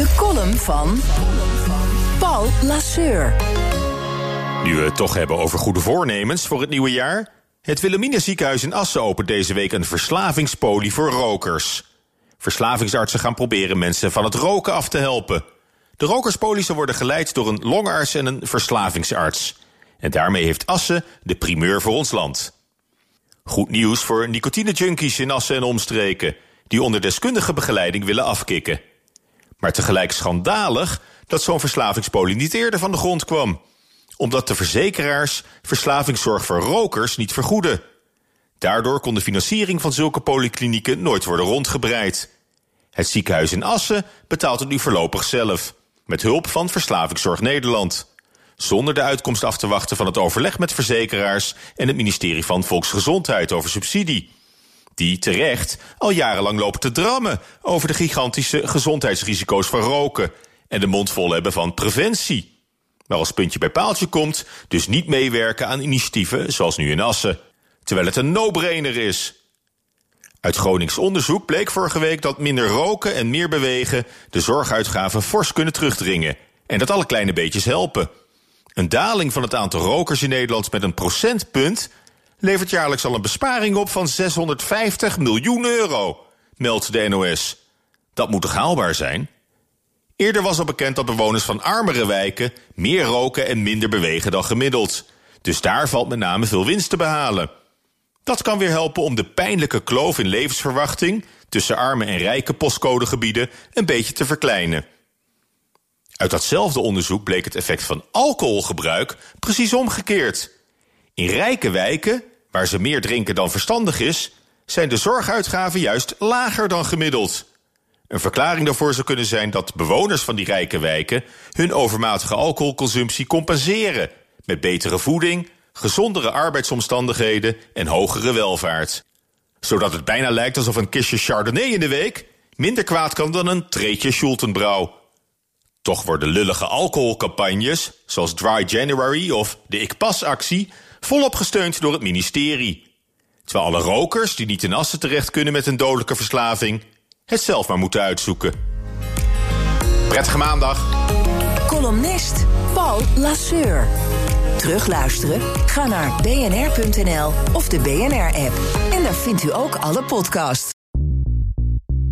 De column van Paul Lasseur. Nu we het toch hebben over goede voornemens voor het nieuwe jaar. Het Wilhelmina ziekenhuis in Assen opent deze week een verslavingspolie voor rokers. Verslavingsartsen gaan proberen mensen van het roken af te helpen. De rokerspolissen worden geleid door een longarts en een verslavingsarts. En daarmee heeft Assen de primeur voor ons land. Goed nieuws voor nicotinejunkies in Assen en omstreken... die onder deskundige begeleiding willen afkicken. Maar tegelijk schandalig dat zo'n verslavingspolie niet eerder van de grond kwam. Omdat de verzekeraars verslavingszorg voor rokers niet vergoeden. Daardoor kon de financiering van zulke polyklinieken nooit worden rondgebreid. Het ziekenhuis in Assen betaalt het nu voorlopig zelf... met hulp van Verslavingszorg Nederland zonder de uitkomst af te wachten van het overleg met verzekeraars en het ministerie van Volksgezondheid over subsidie. Die terecht al jarenlang lopen te drammen over de gigantische gezondheidsrisico's van roken en de mond vol hebben van preventie. Maar als puntje bij paaltje komt, dus niet meewerken aan initiatieven zoals nu in Assen. Terwijl het een no-brainer is. Uit Gronings onderzoek bleek vorige week dat minder roken en meer bewegen de zorguitgaven fors kunnen terugdringen. En dat alle kleine beetjes helpen. Een daling van het aantal rokers in Nederland met een procentpunt levert jaarlijks al een besparing op van 650 miljoen euro, meldt de NOS. Dat moet toch haalbaar zijn? Eerder was al bekend dat bewoners van armere wijken meer roken en minder bewegen dan gemiddeld. Dus daar valt met name veel winst te behalen. Dat kan weer helpen om de pijnlijke kloof in levensverwachting tussen arme en rijke postcodegebieden een beetje te verkleinen. Uit datzelfde onderzoek bleek het effect van alcoholgebruik precies omgekeerd. In rijke wijken, waar ze meer drinken dan verstandig is, zijn de zorguitgaven juist lager dan gemiddeld. Een verklaring daarvoor zou kunnen zijn dat bewoners van die rijke wijken hun overmatige alcoholconsumptie compenseren met betere voeding, gezondere arbeidsomstandigheden en hogere welvaart. Zodat het bijna lijkt alsof een kistje Chardonnay in de week minder kwaad kan dan een treetje Schultenbrouw. Toch worden lullige alcoholcampagnes, zoals Dry January of de Ik Pas-actie, volop gesteund door het ministerie. Terwijl alle rokers die niet in assen terecht kunnen met een dodelijke verslaving, het zelf maar moeten uitzoeken. Prettige maandag. Columnist Paul Lasseur. Terugluisteren? Ga naar bnr.nl of de BNR-app. En daar vindt u ook alle podcasts.